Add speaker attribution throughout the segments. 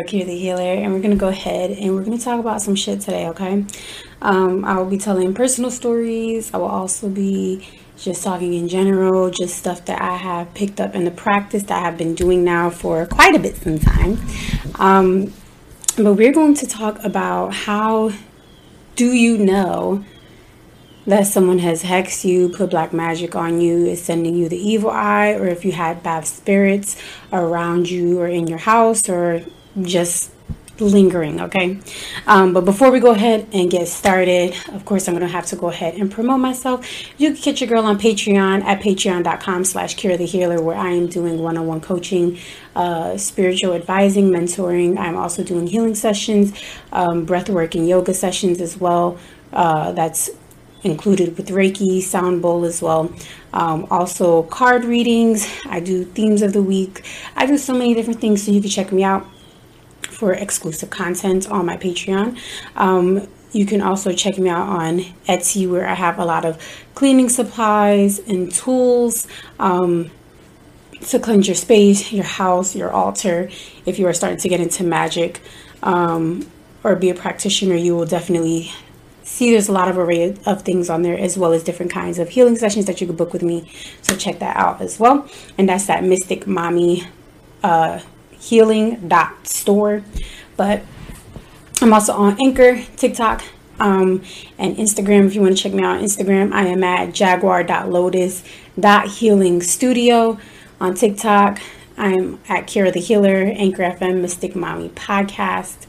Speaker 1: Girl, Kira the Healer, and we're to go ahead and we're to talk about some shit today, okay? Um, I will be telling personal stories. I will also be just talking in general, just stuff that I have picked up in the practice that I have been doing now for quite a bit some time. Um, but we're going to talk about how do you know that someone has hexed you, put black magic on you, is sending you the evil eye, or if you had bad spirits around you or in your house, or just lingering, okay? Um, but before we go ahead and get started, of course, I'm to have to go ahead and promote myself. You can catch your girl on Patreon at patreon.com slash Kira the Healer, where I am doing one-on-one coaching, uh, spiritual advising, mentoring. I'm also doing healing sessions, um, breathwork and yoga sessions as well. Uh, that's included with Reiki, sound bowl as well. Um, also card readings. I do themes of the week. I do so many different things, so you can check me out for exclusive content on my Patreon. Um, you can also check me out on Etsy where I have a lot of cleaning supplies and tools um, to cleanse your space, your house, your altar. If you are starting to get into magic um, or be a practitioner, you will definitely see there's a lot of array of things on there as well as different kinds of healing sessions that you can book with me so check that out as well and that's that mystic mommy uh, healing dot store but i'm also on anchor tiktok um, and instagram if you want to check me out on instagram i am at jaguar.lotus.healing studio on tiktok i'm at kira the healer anchor fm mystic mommy podcast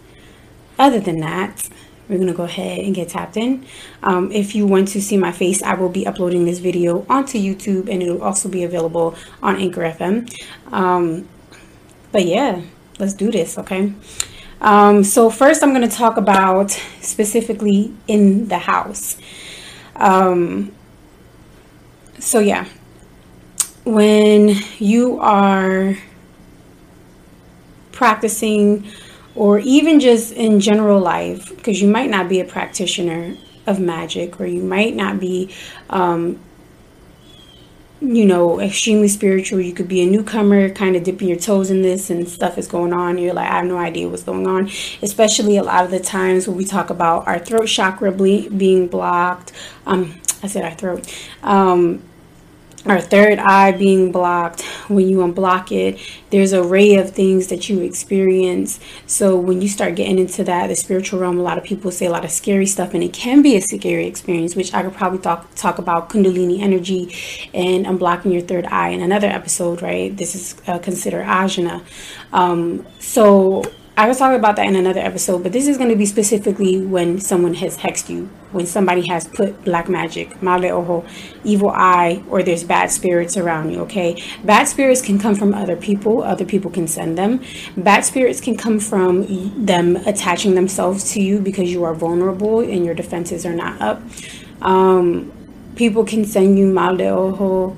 Speaker 1: other than that we're gonna go ahead and get tapped in. Um, if you want to see my face, I will be uploading this video onto YouTube and it'll also be available on Anchor FM. Um, but yeah, let's do this, okay? Um, so first I'm gonna talk about specifically in the house. Um, so yeah, when you are practicing or even just in general life, because you might not be a practitioner of magic, or you might not be, um, you know, extremely spiritual. You could be a newcomer, kind of dipping your toes in this, and stuff is going on. You're like, I have no idea what's going on. Especially a lot of the times when we talk about our throat chakra ble- being blocked. Um, I said our throat. Um, our third eye being blocked when you unblock it there's a array of things that you experience. So when you start getting into that the spiritual realm a lot of people say a lot of scary stuff and it can be a scary experience which i could probably talk talk about kundalini energy and unblocking your third eye in another episode right? This is uh, considered ajna. Um, so I was talking about that in another episode, but this is going to be specifically when someone has hexed you, when somebody has put black magic, mal ojo, evil eye, or there's bad spirits around you, okay? Bad spirits can come from other people, other people can send them. Bad spirits can come from them attaching themselves to you because you are vulnerable and your defenses are not up. Um, people can send you mal de ojo,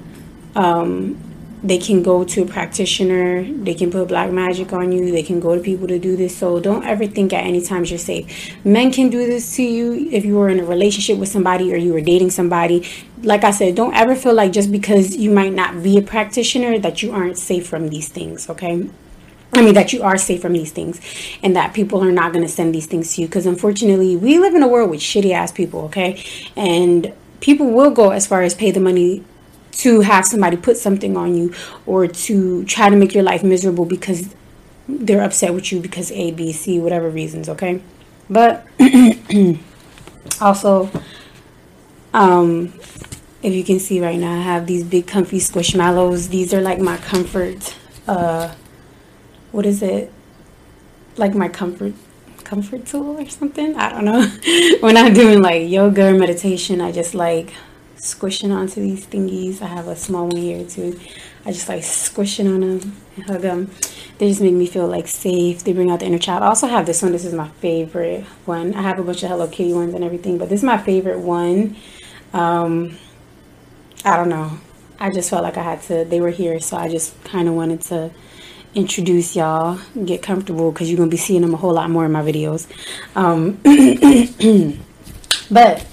Speaker 1: um, they can go to a practitioner they can put black magic on you they can go to people to do this so don't ever think at any times you're safe men can do this to you if you were in a relationship with somebody or you were dating somebody like i said don't ever feel like just because you might not be a practitioner that you aren't safe from these things okay I mean, that you are safe from these things and that people are not going to send these things to you. Because unfortunately, we live in a world with shitty ass people, okay? And people will go as far as pay the money to have somebody put something on you or to try to make your life miserable because they're upset with you because A, B, C, whatever reasons, okay? But also, um, if you can see right now, I have these big comfy squishmallows. These are like my comfort, uh, what is it? Like my comfort comfort tool or something. I don't know. when I'm doing like yoga or meditation, I just like squishing onto these thingies. I have a small one here too. I just like squishing on them and hug them. They just make me feel like safe. They bring out the inner child. I also have this one. This is my favorite one. I have a bunch of Hello Kitty ones and everything, but this is my favorite one. Um, I don't know. I just felt like I had to, they were here, so I just kind of wanted to introduce y'all, get comfortable, because you're going to be seeing them a whole lot more in my videos. Um, but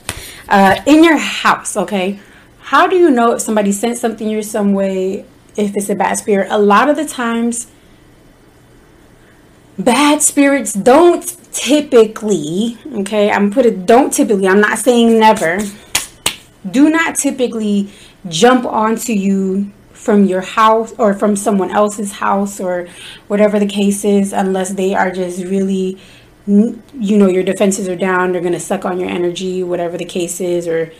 Speaker 1: uh, in your house, okay? How do you know if somebody sent something your some way, if it's a bad spirit? A lot of the times, bad spirits don't typically, okay, I'm put it don't typically, I'm not saying never, do not typically jump onto you from your house or from someone else's house or whatever the case is unless they are just really you know your defenses are down they're going to suck on your energy whatever the case is or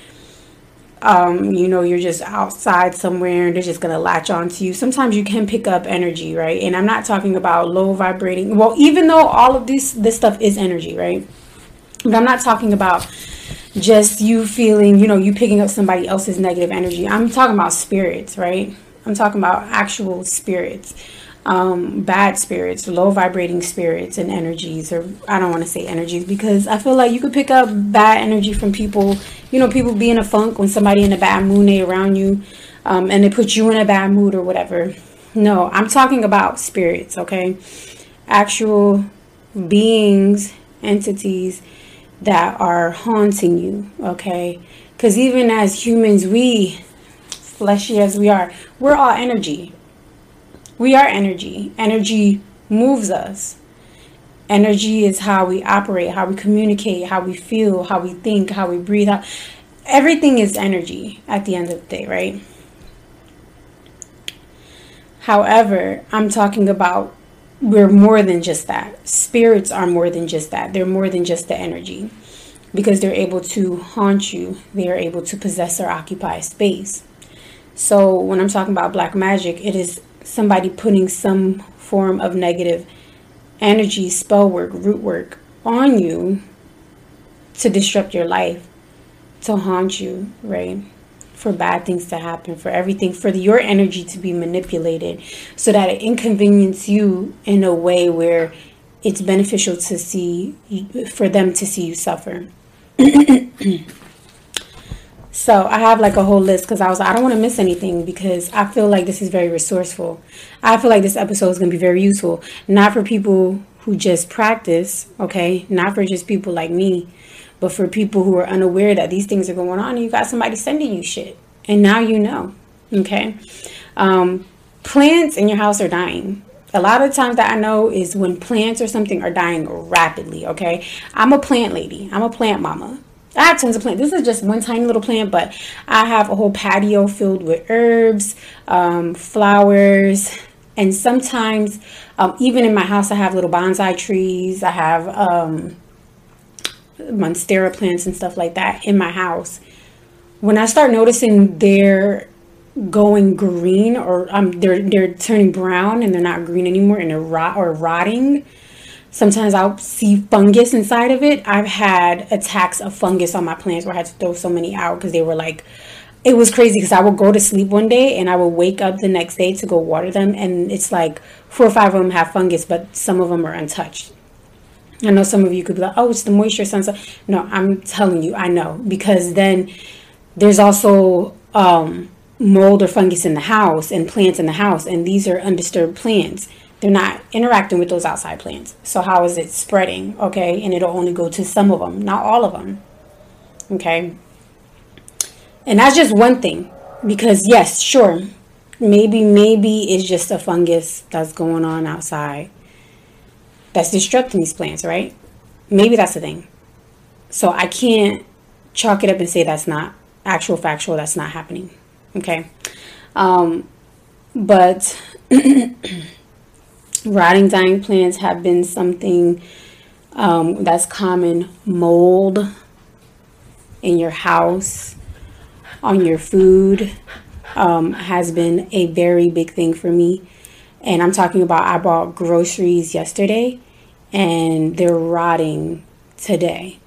Speaker 1: um, you know, you're just outside somewhere and they're just going to latch onto you. Sometimes you can pick up energy, right? And I'm not talking about low vibrating. Well, even though all of this this stuff is energy, right? But I'm not talking about just you feeling, you know, you picking up somebody else's negative energy. I'm talking about spirits, right? I'm talking about actual spirits um, bad spirits, low vibrating spirits and energies, or I don't want to say energies because I feel like you could pick up bad energy from people. You know, people be in a funk when somebody in a bad mood they around you, um, and they put you in a bad mood or whatever. No, I'm talking about spirits, okay? Actual beings, entities that are haunting you, okay? Because even as humans, we, fleshy as we are, we're all energy, we are energy. Energy moves us. Energy is how we operate, how we communicate, how we feel, how we think, how we breathe. How, everything is energy at the end of the day, right? However, I'm talking about we're more than just that. Spirits are more than just that. They're more than just the energy because they're able to haunt you, they are able to possess or occupy space. So, when I'm talking about black magic, it is somebody putting some form of negative energy, spell work, root work on you to disrupt your life, to haunt you, right? For bad things to happen, for everything, for your energy to be manipulated so that it inconveniences you in a way where it's beneficial to see, for them to see you suffer. So I have like a whole list because I was I don't want to miss anything because I feel like this is very resourceful. I feel like this episode is going to be very useful, not for people who just practice, okay, not for just people like me, but for people who are unaware that these things are going on and you got somebody sending you shit. And now you know, okay? Um, plants in your house are dying. A lot of times that I know is when plants or something are dying rapidly, okay? I'm a plant lady, I'm a plant mama. I have tons of plants. This is just one tiny little plant, but I have a whole patio filled with herbs, um, flowers, and sometimes um, even in my house, I have little bonsai trees. I have um, monstera plants and stuff like that in my house. When I start noticing they're going green or um, they're they're turning brown and they're not green anymore and they're rot or rotting Sometimes I'll see fungus inside of it. I've had attacks of fungus on my plants where I had to throw so many out because they were like, it was crazy because I would go to sleep one day and I would wake up the next day to go water them, and it's like four or five of them have fungus, but some of them are untouched. I know some of you could be like, oh, it's the moisture, sunset. No, I'm telling you, I know because then there's also um, mold or fungus in the house and plants in the house, and these are undisturbed plants they're not interacting with those outside plants. So how is it spreading? Okay, and it'll only go to some of them, not all of them. Okay. And that's just one thing. Because yes, sure, maybe maybe it's just a fungus that's going on outside that's disrupting these plants, right? Maybe that's the thing. So I can't chalk it up and say that's not actual factual, that's not happening. Okay. Um, but rotting dying plants have been something um, that's common mold in your house on your food um, has been a very big thing for me. And i'm talking about i bought groceries yesterday and they're rotting today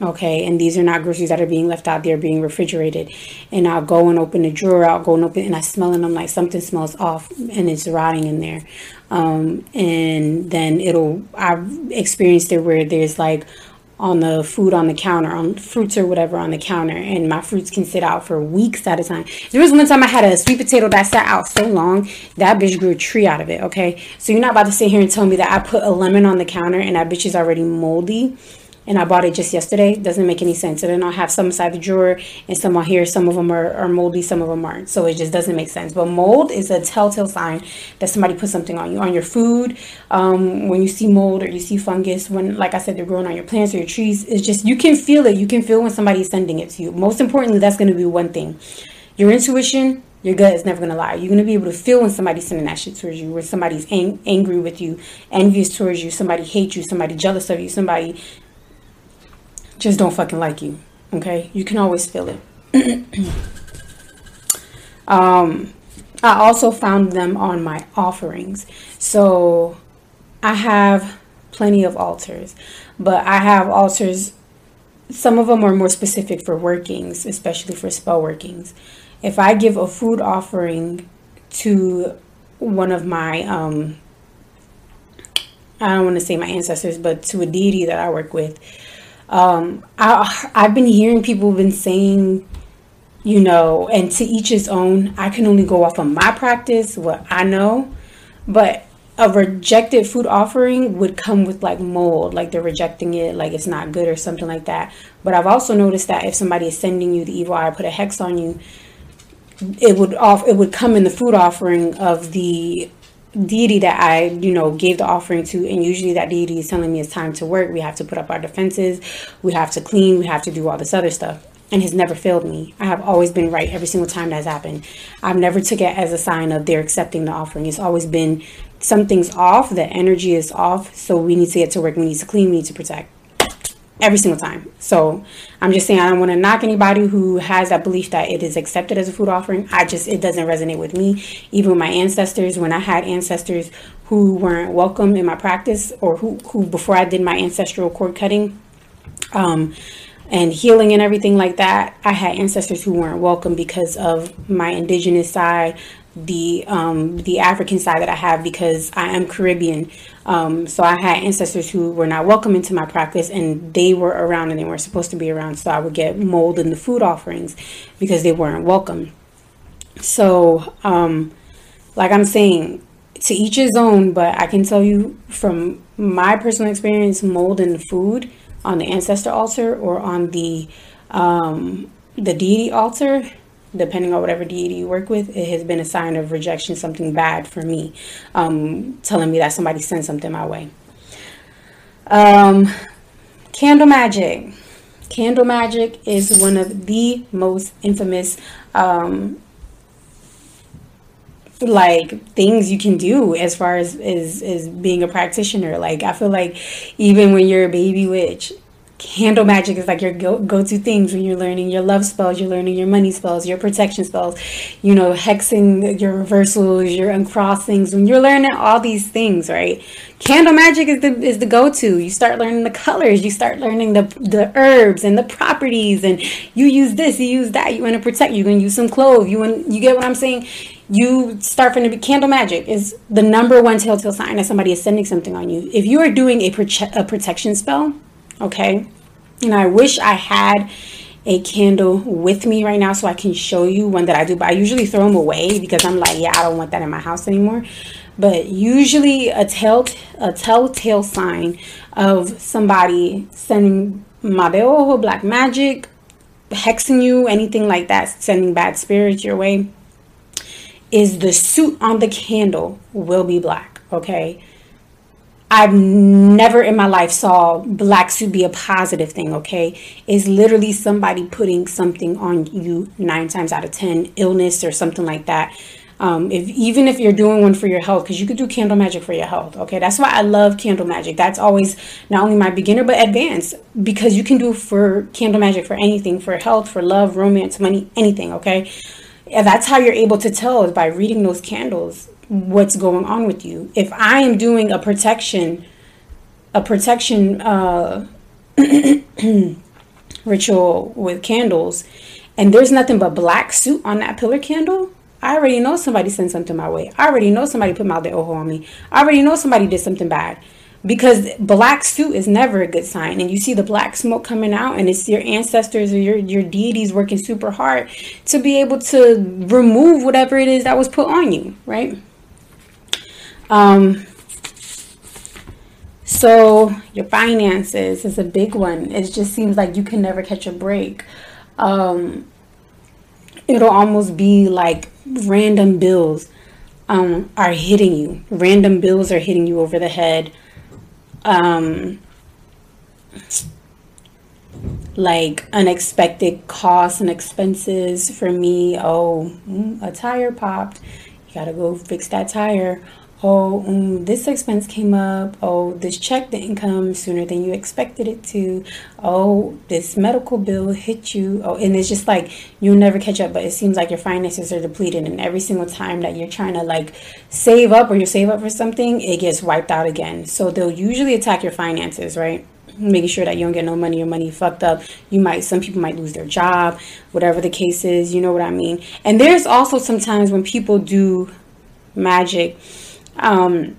Speaker 1: okay? And these are not groceries that are being left out there being refrigerated. And i'll go and open the drawer i'll go and open and i smell and i'm like something smells off and it's rotting in there. Um, and then it'll i've experienced it where there's like on the food on the counter on fruits or whatever on the counter and my fruits can sit out for weeks at a time. There was one time i had a sweet potato that sat out so long that bitch grew a tree out of it okay? So you're not about to sit here and tell me that i put a lemon on the counter and that bitch is already moldy and I bought it just yesterday. Doesn't make any sense. And then I'll have some inside the drawer and some on here. Some of them are, are moldy, some of them aren't. So it just doesn't make sense. But mold is a telltale sign that somebody put something on you, on your food. Um, when you see mold or you see fungus, when, like I said, they're growing on your plants or your trees, it's just, you can feel it. You can feel when somebody's sending it to you. Most importantly, that's going to be one thing. Your intuition, your gut is never going to lie. You're going to be able to feel when somebody's sending that shit towards you, when somebody's ang- angry with you, envious towards you, somebody hates you, somebody jealous of you, somebody just don't fucking like you. Okay? You can always feel it. um, I also found them on my offerings. So I have plenty of altars, but I have altars. Some of them are more specific for workings, especially for spell workings. If I give a food offering to one of my, um, I don't want to say my ancestors, but to a deity that I work with, um, I, I've been hearing people been saying, you know, and to each his own. I can only go off of my practice, what I know, but a rejected food offering would come with like mold, like they're rejecting it, like it's not good or something like that. But I've also noticed that if somebody is sending you the evil eye, put a hex on you, it would off it would come in the food offering of the deity that I, you know, gave the offering to, and usually that deity is telling me it's time to work. We have to put up our defenses, we have to clean, we have to do all this other stuff. And has never failed me. I have always been right every single time that's happened. I've never took it as a sign of they're accepting the offering. It's always been something's off, the energy is off, so we need to get to work, we need to clean, we need to protect every single time. So I'm just saying I don't want to knock anybody who has that belief that it is accepted as a food offering. I just it doesn't resonate with me. Even with my ancestors, when I had ancestors who weren't welcome in my practice or who, who before I did my ancestral cord cutting, um, and healing and everything like that, I had ancestors who weren't welcome because of my indigenous side, the um, the African side that I have because I am Caribbean. Um, so I had ancestors who were not welcome into my practice, and they were around and they weren't supposed to be around. So I would get mold in the food offerings because they weren't welcome. So, um, like I'm saying, to each his own. But I can tell you from my personal experience, mold in food on the ancestor altar or on the um, the deity altar depending on whatever deity you work with, it has been a sign of rejection, something bad for me, um, telling me that somebody sent something my way. Um, candle magic. Candle magic is one of the most infamous, um, like things you can do as far as is is being a practitioner. Like I feel like even when you're a baby witch, candle magic is like your go- go-to things when you're learning your love spells you're learning your money spells your protection spells you know hexing your reversals your uncrossings when you're learning all these things right? Candle magic is the is the go-to. You start learning the colors you start learning the the herbs and the properties and you use this you use that you want to protect you're going to use some clove you want you get what i'm saying? You start from the candle magic is the number one telltale sign that somebody is sending something on you. If you are doing a, prote- a protection spell okay? And I wish I had a candle with me right now so I can show you one that I do, but I usually throw them away because I'm like, yeah, I don't want that in my house anymore. But usually a tell a telltale sign of somebody sending Madeo, black magic, hexing you, anything like that, sending bad spirits your way, is the suit on the candle will be black, okay? I've never in my life saw black suit be a positive thing, okay? It's literally somebody putting something on you nine times out of 10, illness or something like that. Um, if even if you're doing one for your health, because you could do candle magic for your health, okay? That's why I love candle magic. That's always not only my beginner but advanced because you can do for candle magic for anything, for health, for love, romance, money, anything, okay? And that's how you're able to tell is by reading those candles what's going on with you. If I am doing a protection, a protection uh, ritual with candles, and there's nothing but black suit on that pillar candle, I already know somebody sent something my way. I already know somebody put mal de ojo on me. I already know somebody did something bad. Because black suit is never a good sign. And you see the black smoke coming out, and it's your ancestors or your, your deities working super hard to be able to remove whatever it is that was put on you, right? Um, So, your finances is a big one. It just seems like you can never catch a break. Um, it'll almost be like random bills um, are hitting you. Random bills are hitting you over the head. Um, like unexpected costs and expenses for me. Oh, mm, a tire popped. You gotta go fix that tire oh, um, this expense came up. Oh, this check didn't come sooner than you expected it to. Oh, this medical bill hit you. Oh, and it's just like you'll never catch up, but it seems like your finances are depleted. And every single time that you're trying to like save up or you save up for something, it gets wiped out again. So they'll usually attack your finances, right? making sure that you don't get no money, your money fucked up. You might, some people might lose their job, whatever the case is, you know what I mean? And there's also sometimes when people do magic, um,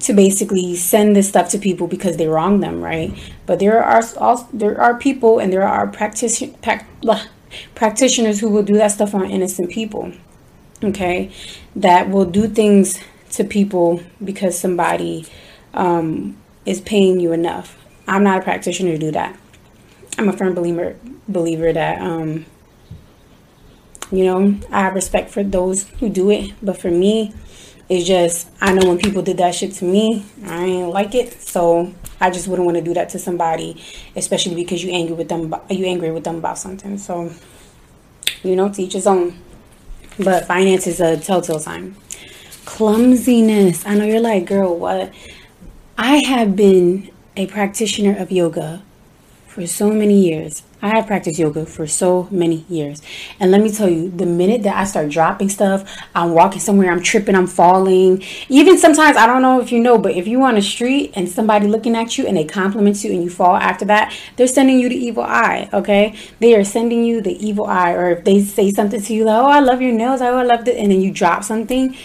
Speaker 1: to basically send this stuff to people because they wrong them, right? But there are also there are people and there are practitioners practitioners who will do that stuff on innocent people, okay? That will do things to people because somebody um, is paying you enough. I'm not a practitioner to do that. I'm a firm believer believer that um, you know I have respect for those who do it, but for me, it's just I know when people did that shit to me, I ain't like it. So I just wouldn't want to do that to somebody, especially because you angry with them. You angry with them about something. So you know, teach his own. But finance is a telltale sign. Clumsiness. I know you're like, girl, what? I have been a practitioner of yoga for so many years. I have practiced yoga for so many years. And let me tell you, the minute that I start dropping stuff, I'm walking somewhere, I'm tripping, I'm falling. Even sometimes, I don't know if you know, but if you're on a street and somebody looking at you and they compliment you and you fall after that, they're sending you the evil eye, okay? They are sending you the evil eye. Or if they say something to you like, oh, I love your nails, oh, I love it, and then you drop something,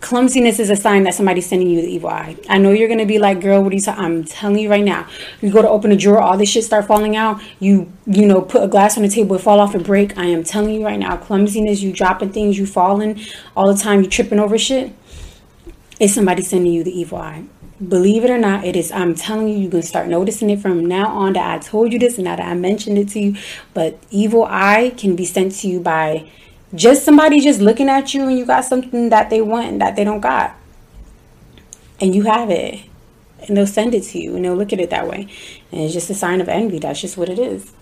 Speaker 1: clumsiness is a sign that somebody's sending you the evil eye. I know you're gonna be like, girl, what are you talking? I'm telling you right now. You go to open a drawer, all this shit start falling out. You, you know, put a glass on the table, it fall off and break. I am telling you right now, clumsiness, you dropping things, you falling all the time, you tripping over shit. It's somebody sending you the evil eye. Believe it or not, it is. I'm telling you, you can start noticing it from now on that I told you this and now that I mentioned it to you. But evil eye can be sent to you by just somebody just looking at you and you got something that they want and that they don't got. And you have it. And they'll send it to you and they'll look at it that way. And it's just a sign of envy. That's just what it is.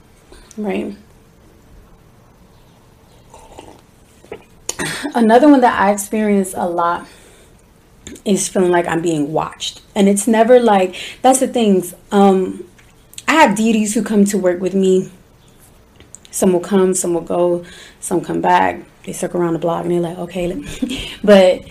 Speaker 1: Right? Another one that I experience a lot is feeling like I'm being watched. And it's never like that's the things. Um I have deities who come to work with me some will come, some will go, some come back. They circle around the block and they're like, okay. but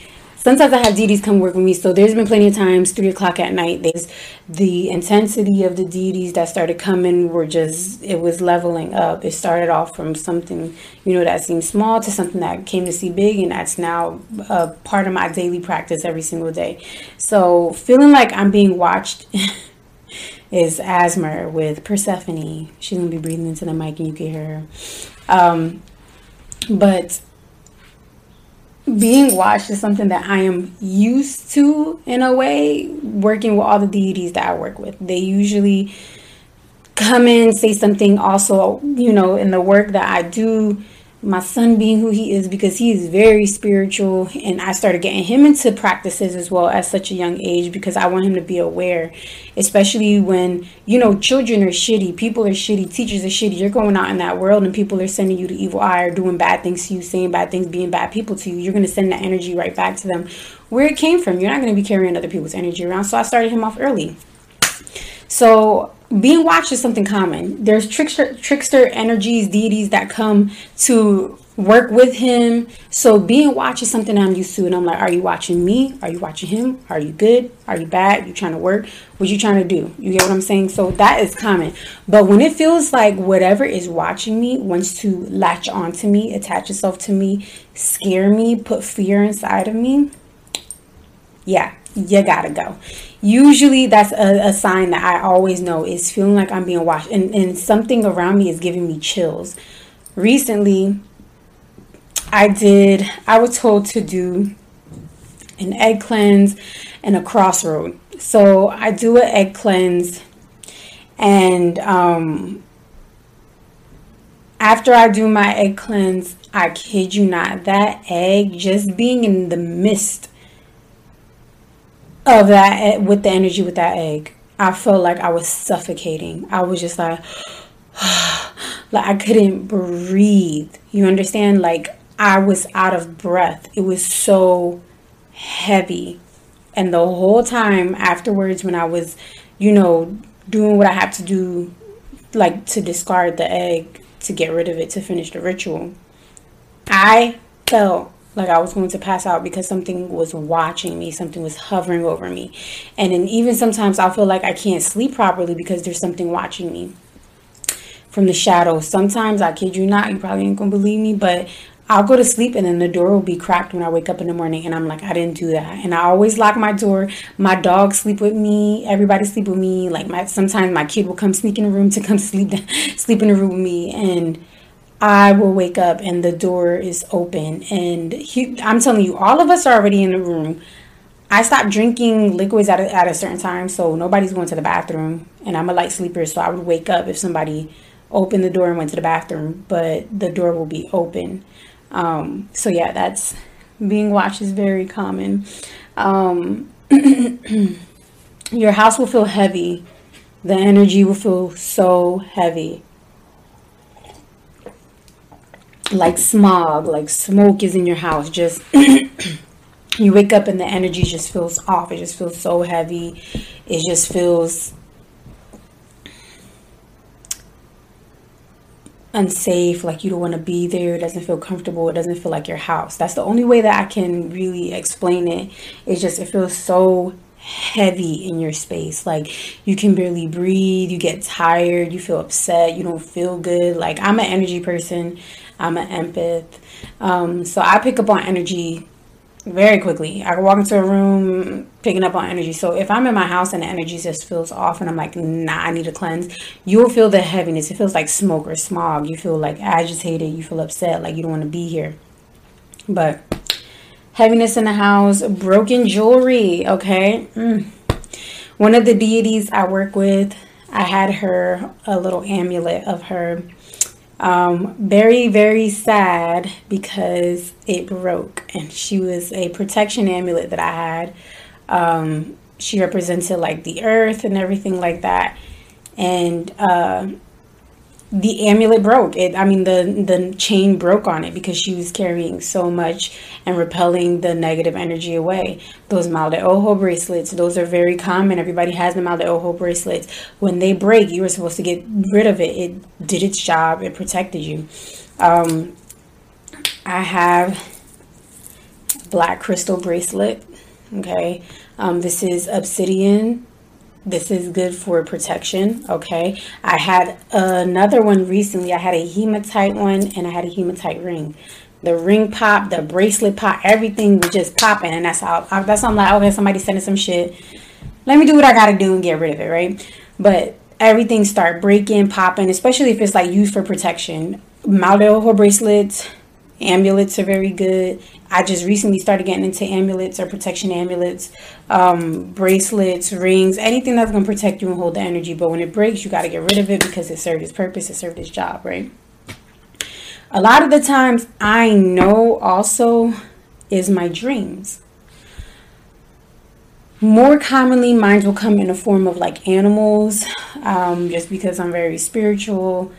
Speaker 1: sometimes I have deities come work with me. So there's been plenty of times, three o'clock at night, there's the intensity of the deities that started coming were just, it was leveling up. It started off from something, you know, that seemed small to something that came to see big. And that's now a part of my daily practice every single day. So feeling like I'm being watched. is Asthma with Persephone. She's gonna be breathing into the mic and you can hear her. Um, but being watched is something that I am used to in a way, working with all the deities that I work with. They usually come in, say something also, you know, in the work that I do my son being who he is because he is very spiritual and I started getting him into practices as well at such a young age because I want him to be aware especially when you know children are shitty people are shitty teachers are shitty you're going out in that world and people are sending you the evil eye or doing bad things to you saying bad things being bad people to you you're going to send that energy right back to them where it came from. You're not going to be carrying other people's energy around. So I started him off early. So being watched is something common. There's trickster trickster energies, deities that come to work with him. So being watched is something I'm used to, and I'm like, are you watching me? Are you watching him? Are you good? Are you bad? You trying to work? What you trying to do? You get what I'm saying? So that is common. But when it feels like whatever is watching me wants to latch onto me, attach itself to me, scare me, put fear inside of me, yeah, you gotta go usually that's a, a, sign that I always know is feeling like I'm being watched and, and something around me is giving me chills. Recently, I did, I was told to do an egg cleanse and a crossroad. So I do an egg cleanse, and um, after I do my egg cleanse, I kid you not, that egg just being in the midst of that eh, with the energy with that egg, I felt like I was suffocating. I was just like, like I couldn't breathe. You understand? Like I was out of breath. It was so heavy. And the whole time afterwards, when I was, you know, doing what I had to do, like to discard the egg, to get rid of it, to finish the ritual, I felt like I was going to pass out because something was watching me, something was hovering over me. And then even sometimes I feel like I can't sleep properly because there's something watching me from the shadows. Sometimes I kid you not, you probably ain't gonna believe me, but I'll go to sleep and then the door will be cracked when I wake up in the morning and I'm like, I didn't do that. And I always lock my door. My dog sleep with me. Everybody sleep with me. Like my sometimes my kid will come sneak in the room to come sleep sleep in the room with me and I will wake up and the door is open and he, I'm telling you, all of us are already in the room. I stopped drinking liquids at a, at a certain time, so nobody's going to the bathroom, and I'm a light sleeper, so I would wake up if somebody opened the door and went to the bathroom, but the door will be open. Um, so yeah, that's being watched is very common. Um, your house will feel heavy. The energy will feel so heavy. Like smog, like smoke is in your house. Just you wake up and the energy just feels off. It just feels so heavy. It just feels unsafe, like you don't want to be there, it doesn't feel comfortable, it doesn't feel like your house. That's the only way that I can really explain it. It's just it feels so heavy in your space. Like you can barely breathe, you get tired, you feel upset, you don't feel good. Like I'm an energy person, I'm an empath. Um, so I pick up on energy very quickly. I can walk into a room picking up on energy. So if I'm in my house and the energy just feels off and I'm like, nah, I need to cleanse, you'll feel the heaviness. It feels like smoke or smog. You feel like agitated. You feel upset, like you don't want to be here. But heaviness in the house, broken jewelry, okay? Mm. One of the deities I work with, I had her a little amulet of her um, very, very sad because it broke, and she was a protection amulet that I had. Um, she represented like the earth and everything like that, and uh, the amulet broke. It i mean the the chain broke on it because she was carrying so much and repelling the negative energy away. Those mal de ojo bracelets those are very common. Everybody has the mal de ojo bracelets. When they break you were supposed to get rid of it. It did its job. It protected you. Um, i have black crystal bracelet okay? Um, this is obsidian this is good for protection. Okay. I had another one recently. I had a hematite one and I had a hematite ring. The ring pop, the bracelet pop, everything was just popping. And that's how, that's how I'm like, okay, somebody sending some shit. Let me do what I got to do and get rid of it. Right. But everything start breaking, popping, especially if it's like used for protection. Mal de ojo bracelets, amulets are very good I just recently started getting into amulets or protection amulets, um, bracelets, rings, anything that's going to protect you and hold the energy. But when it breaks, you got to get rid of it because it served its purpose, it served its job, right? A lot of the times, I know also is my dreams. More commonly, mine will come in the form of like animals, um, just because I'm very spiritual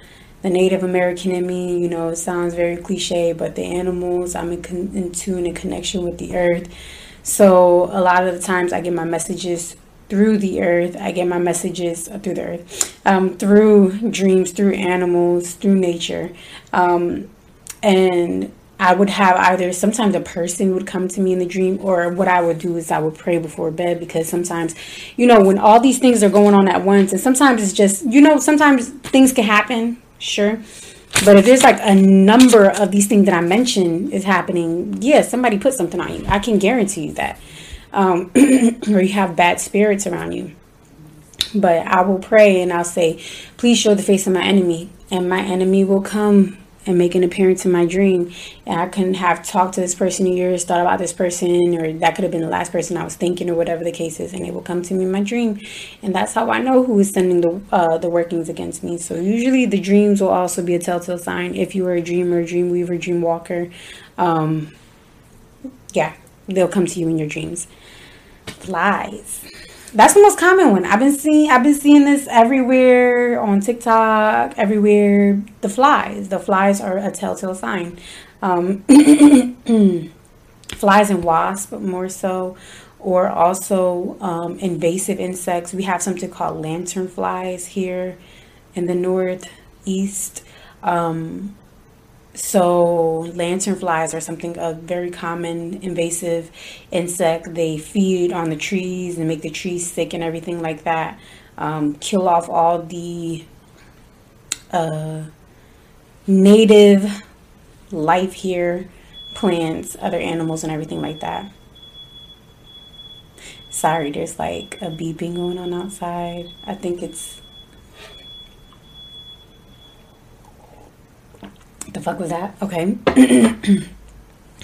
Speaker 1: the Native American in me, you know, it sounds very cliche, but the animals, I'm in, con- in tune and connection with the earth. So a lot of the times I get my messages through the earth. I get my messages through the earth, um, through dreams, through animals, through nature. Um, and I would have either sometimes a person would come to me in the dream, or what I would do is I would pray before bed because sometimes, you know, when all these things are going on at once, and sometimes it's just, you know, sometimes things can happen sure. But if there's like a number of these things that I mentioned is happening, yeah, somebody put something on you. I can guarantee you that. Um, or you have bad spirits around you. But I will pray and I'll say, please show the face of my enemy, and my enemy will come and make an appearance in my dream. And I can have talked to this person years, thought about this person, or that could have been the last person I was thinking, or whatever the case is, and they will come to me in my dream. And that's how I know who is sending the uh, the workings against me. So usually the dreams will also be a telltale sign if you are a dreamer, dream weaver, dream walker. Um, yeah, they'll come to you in your dreams. Flies. That's the most common one. I've been seeing I've been seeing this everywhere on TikTok, everywhere. The flies. The flies are a telltale sign. Um, flies and wasps, more so, or also um, invasive insects. We have something called lantern flies here in the northeast. Um, so lanternflies are something a very common invasive insect. They feed on the trees and make the trees sick and everything like that. Um, kill off all the uh, native life here, plants, other animals, and everything like that. Sorry, there's like a beeping going on outside. I think it's the fuck was that? Okay.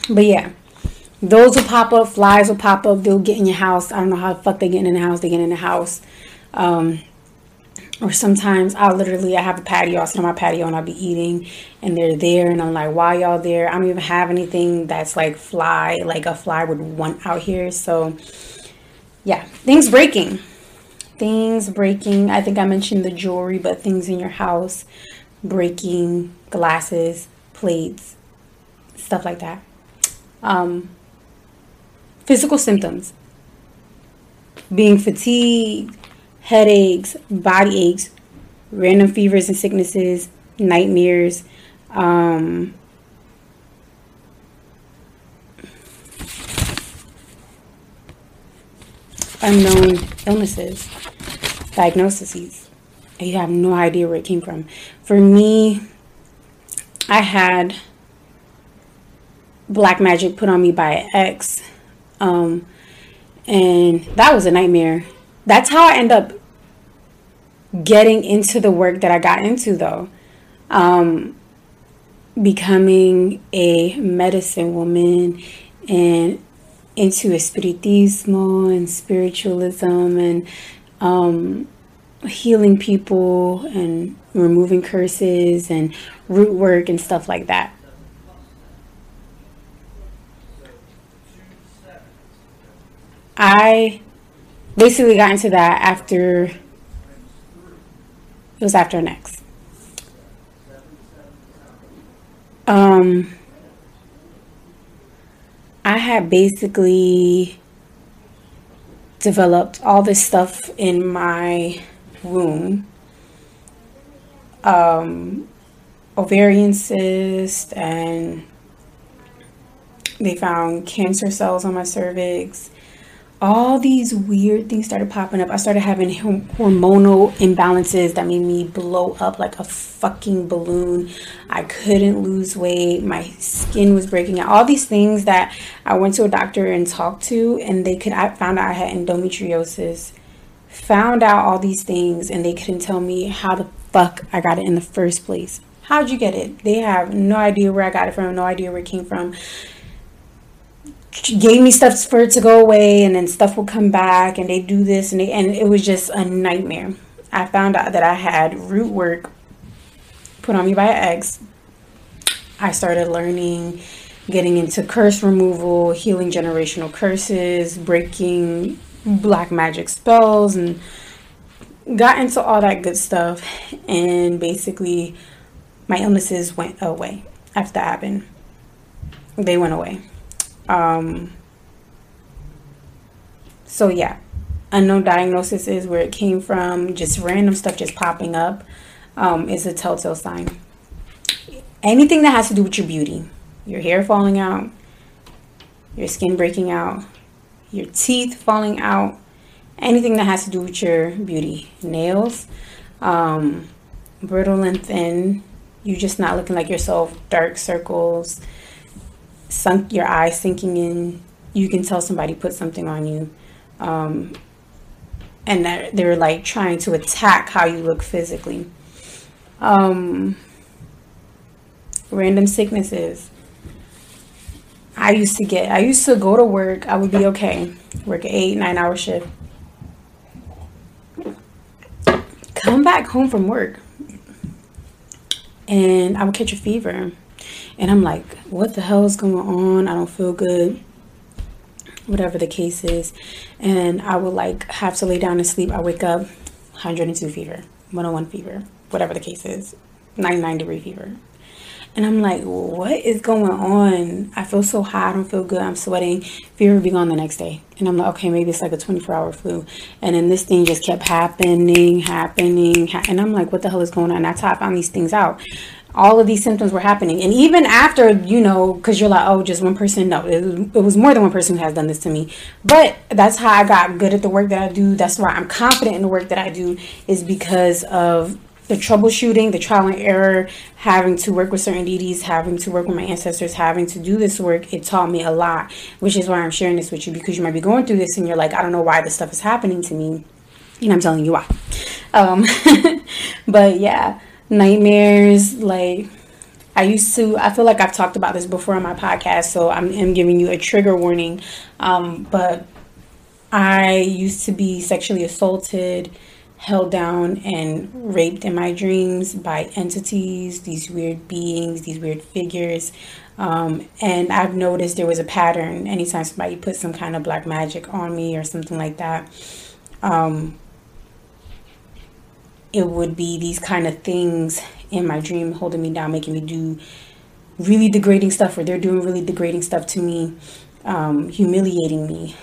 Speaker 1: but yeah, those will pop up. Flies will pop up. They'll get in your house. I don't know how the fuck they get in the house. They get in the house. Um, or sometimes I'll literally I have a patio. I sit on my patio and I'll be eating, and they're there, and I'm like, "Why y'all there?" I don't even have anything that's like fly, like a fly would want out here. So, yeah, things breaking, things breaking. I think I mentioned the jewelry, but things in your house breaking glasses, plates, stuff like that. Um, physical symptoms being fatigued, headaches, body aches, random fevers and sicknesses, nightmares, um, unknown illnesses, diagnoses you have no idea where it came from. For me, I had black magic put on me by an ex. Um, and that was a nightmare. That's how I end up getting into the work that I got into, though. Um, becoming a medicine woman and into espiritismo and spiritualism and um, healing people and removing curses and root work and stuff like that. I basically got into that after it was after next. Um I had basically developed all this stuff in my womb, um, ovarian cyst, and they found cancer cells on my cervix. All these weird things started popping up. I started having hormonal imbalances that made me blow up like a fucking balloon. I couldn't lose weight. My skin was breaking out. All these things that I went to a doctor and talked to, and they could. I found out I had endometriosis found out all these things and they couldn't tell me how the fuck I got it in the first place. How'd you get it? They have no idea where I got it from, no idea where it came from. She Gave me stuff for it to go away, and then stuff will come back, and they do this, and they, and it was just a nightmare. I found out that I had root work put on me by an ex. I started learning, getting into curse removal, healing generational curses, breaking black magic spells and got into all that good stuff and basically my illnesses went away after that happened. They went away. Um, so yeah. Unknown diagnosis is where it came from. Just random stuff just popping up um, is a telltale sign. Anything that has to do with your beauty. Your hair falling out your skin breaking out your teeth falling out, anything that has to do with your beauty, nails, um, brittle and thin, you just not looking like yourself, dark circles, sunk your eyes sinking in. You can tell somebody put something on you. Um, and that they're like trying to attack how you look physically. Um, random sicknesses. I used to get, I used to go to work, I would be okay, work an eight, nine hour shift. Come back home from work and I would catch a fever. And I'm like, what the hell is going on? I don't feel good. Whatever the case is. And I would like have to lay down and sleep. I wake up 102 fever, 101 fever, whatever the case is, 99 degree fever. And I'm like, what is going on? I feel so hot. I don't feel good. I'm sweating. Fever be gone the next day. And I'm like, okay, maybe it's like a 24 hour flu. And then this thing just kept happening, happening. Ha- and I'm like, what the hell is going on? That's how I found these things out. All of these symptoms were happening. And even after, you know, because you're like, oh, just one person. No, it, it was more than one person who has done this to me. But that's how I got good at the work that I do. That's why I'm confident in the work that I do, is because of the troubleshooting, the trial and error, having to work with certain deities, having to work with my ancestors, having to do this work, it taught me a lot, which is why I'm sharing this with you because you might be going through this and you're like, I don't know why this stuff is happening to me. And I'm telling you why. Um, but yeah, nightmares, like, I used to, I feel like I've talked about this before on my podcast, so I'm, I'm giving you a trigger warning. Um, but I used to be sexually assaulted held down and raped in my dreams by entities, these weird beings, these weird figures. Um, and I've noticed there was a pattern anytime somebody put some kind of black magic on me or something like that. Um, it would be these kind of things in my dream holding me down, making me do really degrading stuff, or they're doing really degrading stuff to me, um, humiliating me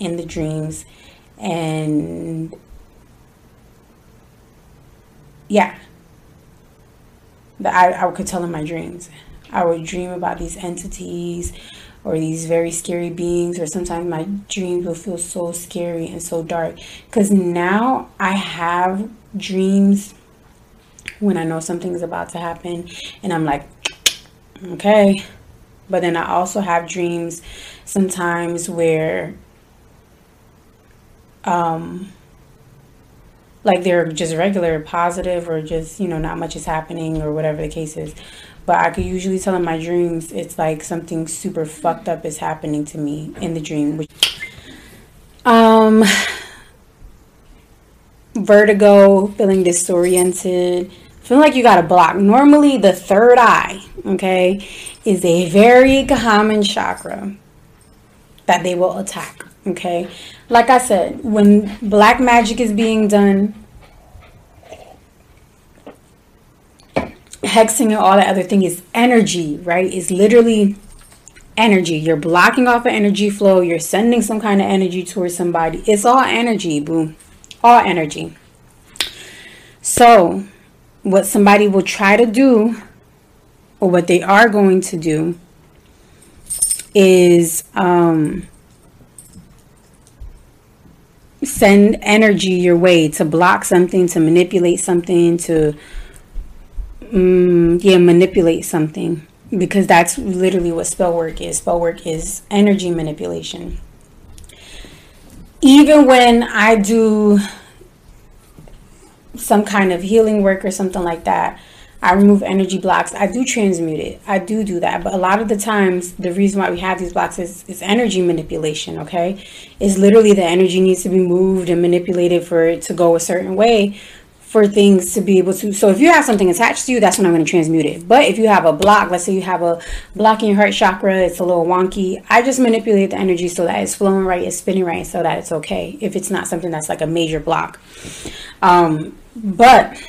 Speaker 1: in the dreams. And yeah, that I, I could tell in my dreams. I would dream about these entities or these very scary beings, or sometimes my dreams will feel so scary and so dark. Because now I have dreams when I know something is about to happen, and I'm like, okay. But then I also have dreams sometimes where um, like they're just regular positive or just you know not much is happening or whatever the case is. But i could usually tell in my dreams it's like something super fucked up is happening to me in the dream which um vertigo feeling disoriented feeling like you got a block. Normally the third eye okay is a very common chakra that they will attack okay like I said, when black magic is being done, hexing and all that other thing is energy, right? It's literally energy. You're blocking off an energy flow. You're sending some kind of energy towards somebody. It's all energy, boom. All energy. So, what somebody will try to do, or what they are going to do, is um, send energy your way to block something, to manipulate something, to um, yeah, manipulate something because that's literally what spell work is. Spell work is energy manipulation. Even when I do some kind of healing work or something like that, I remove energy blocks. I do transmute it. I do do that. But a lot of the times, the reason why we have these blocks is, is energy manipulation, okay? Is literally the energy needs to be moved and manipulated for it to go a certain way for things to be able to. So if you have something attached to you, that's when I'm going to transmute it. But if you have a block, let's say you have a block in your heart chakra, it's a little wonky. I just manipulate the energy so that it's flowing right, it's spinning right, so that it's okay. If it's not something that's like a major block. Um, but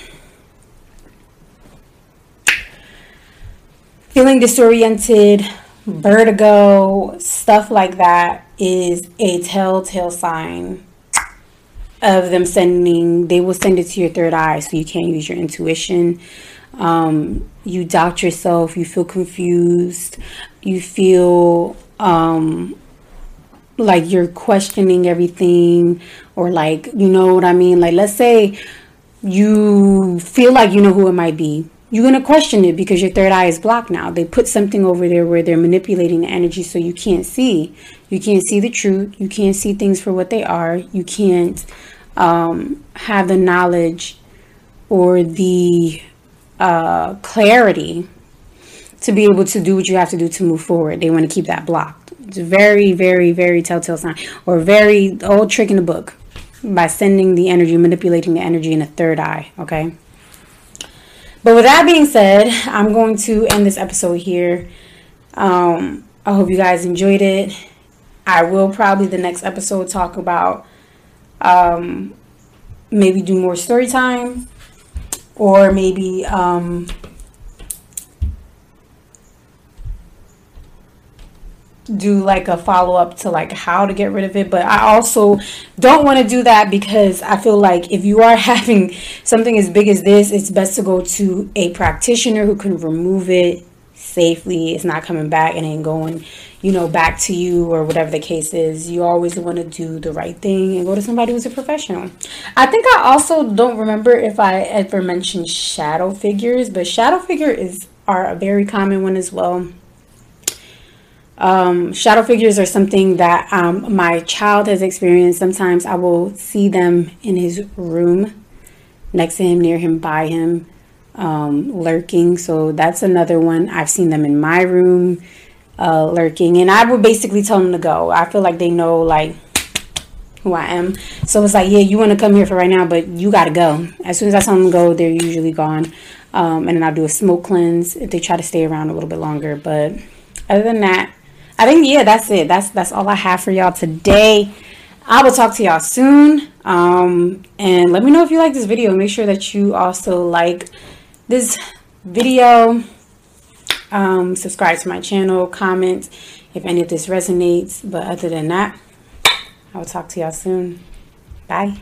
Speaker 1: feeling disoriented, vertigo, stuff like that is a telltale sign of them sending, they will send it to your third eye so you can't use your intuition. Um, you doubt yourself, you feel confused, you feel um, like you're questioning everything, or like, you know what I mean? Like, let's say you feel like you know who it might be, you're going to question it because your third eye is blocked now. They put something over there where they're manipulating the energy so you can't see. You can't see the truth. You can't see things for what they are. You can't um, have the knowledge or the uh, clarity to be able to do what you have to do to move forward. They want to keep that blocked. It's a very, very, very telltale sign or very old trick in the book by sending the energy, manipulating the energy in a third eye. Okay. But with that being said, I'm going to end this episode here. Um, I hope you guys enjoyed it. I will probably the next episode talk about um, maybe do more story time or maybe um, do like a follow up to like how to get rid of it but i also don't want to do that because i feel like if you are having something as big as this it's best to go to a practitioner who can remove it safely. It's not coming back and ain't going you know back to you or whatever the case is. You always want to do the right thing and go to somebody who's a professional. I think i also don't remember if i ever mentioned shadow figures but shadow figure is are a very common one as well um, shadow figures are something that um, my child has experienced. Sometimes I will see them in his room, next to him, near him, by him, um, lurking. So that's another one. I've seen them in my room, uh, lurking, and I would basically tell them to go. I feel like they know like who I am. So it's like, yeah, you want to come here for right now, but you got to go. As soon as I tell them to go, they're usually gone. Um, and then I'll do a smoke cleanse if they try to stay around a little bit longer. But other than that, I think yeah, that's it. That's that's all I have for y'all today. I will talk to y'all soon. Um, and let me know if you like this video. Make sure that you also like this video. Um, subscribe to my channel, comment if any of this resonates. But other than that, I will talk to y'all soon. Bye.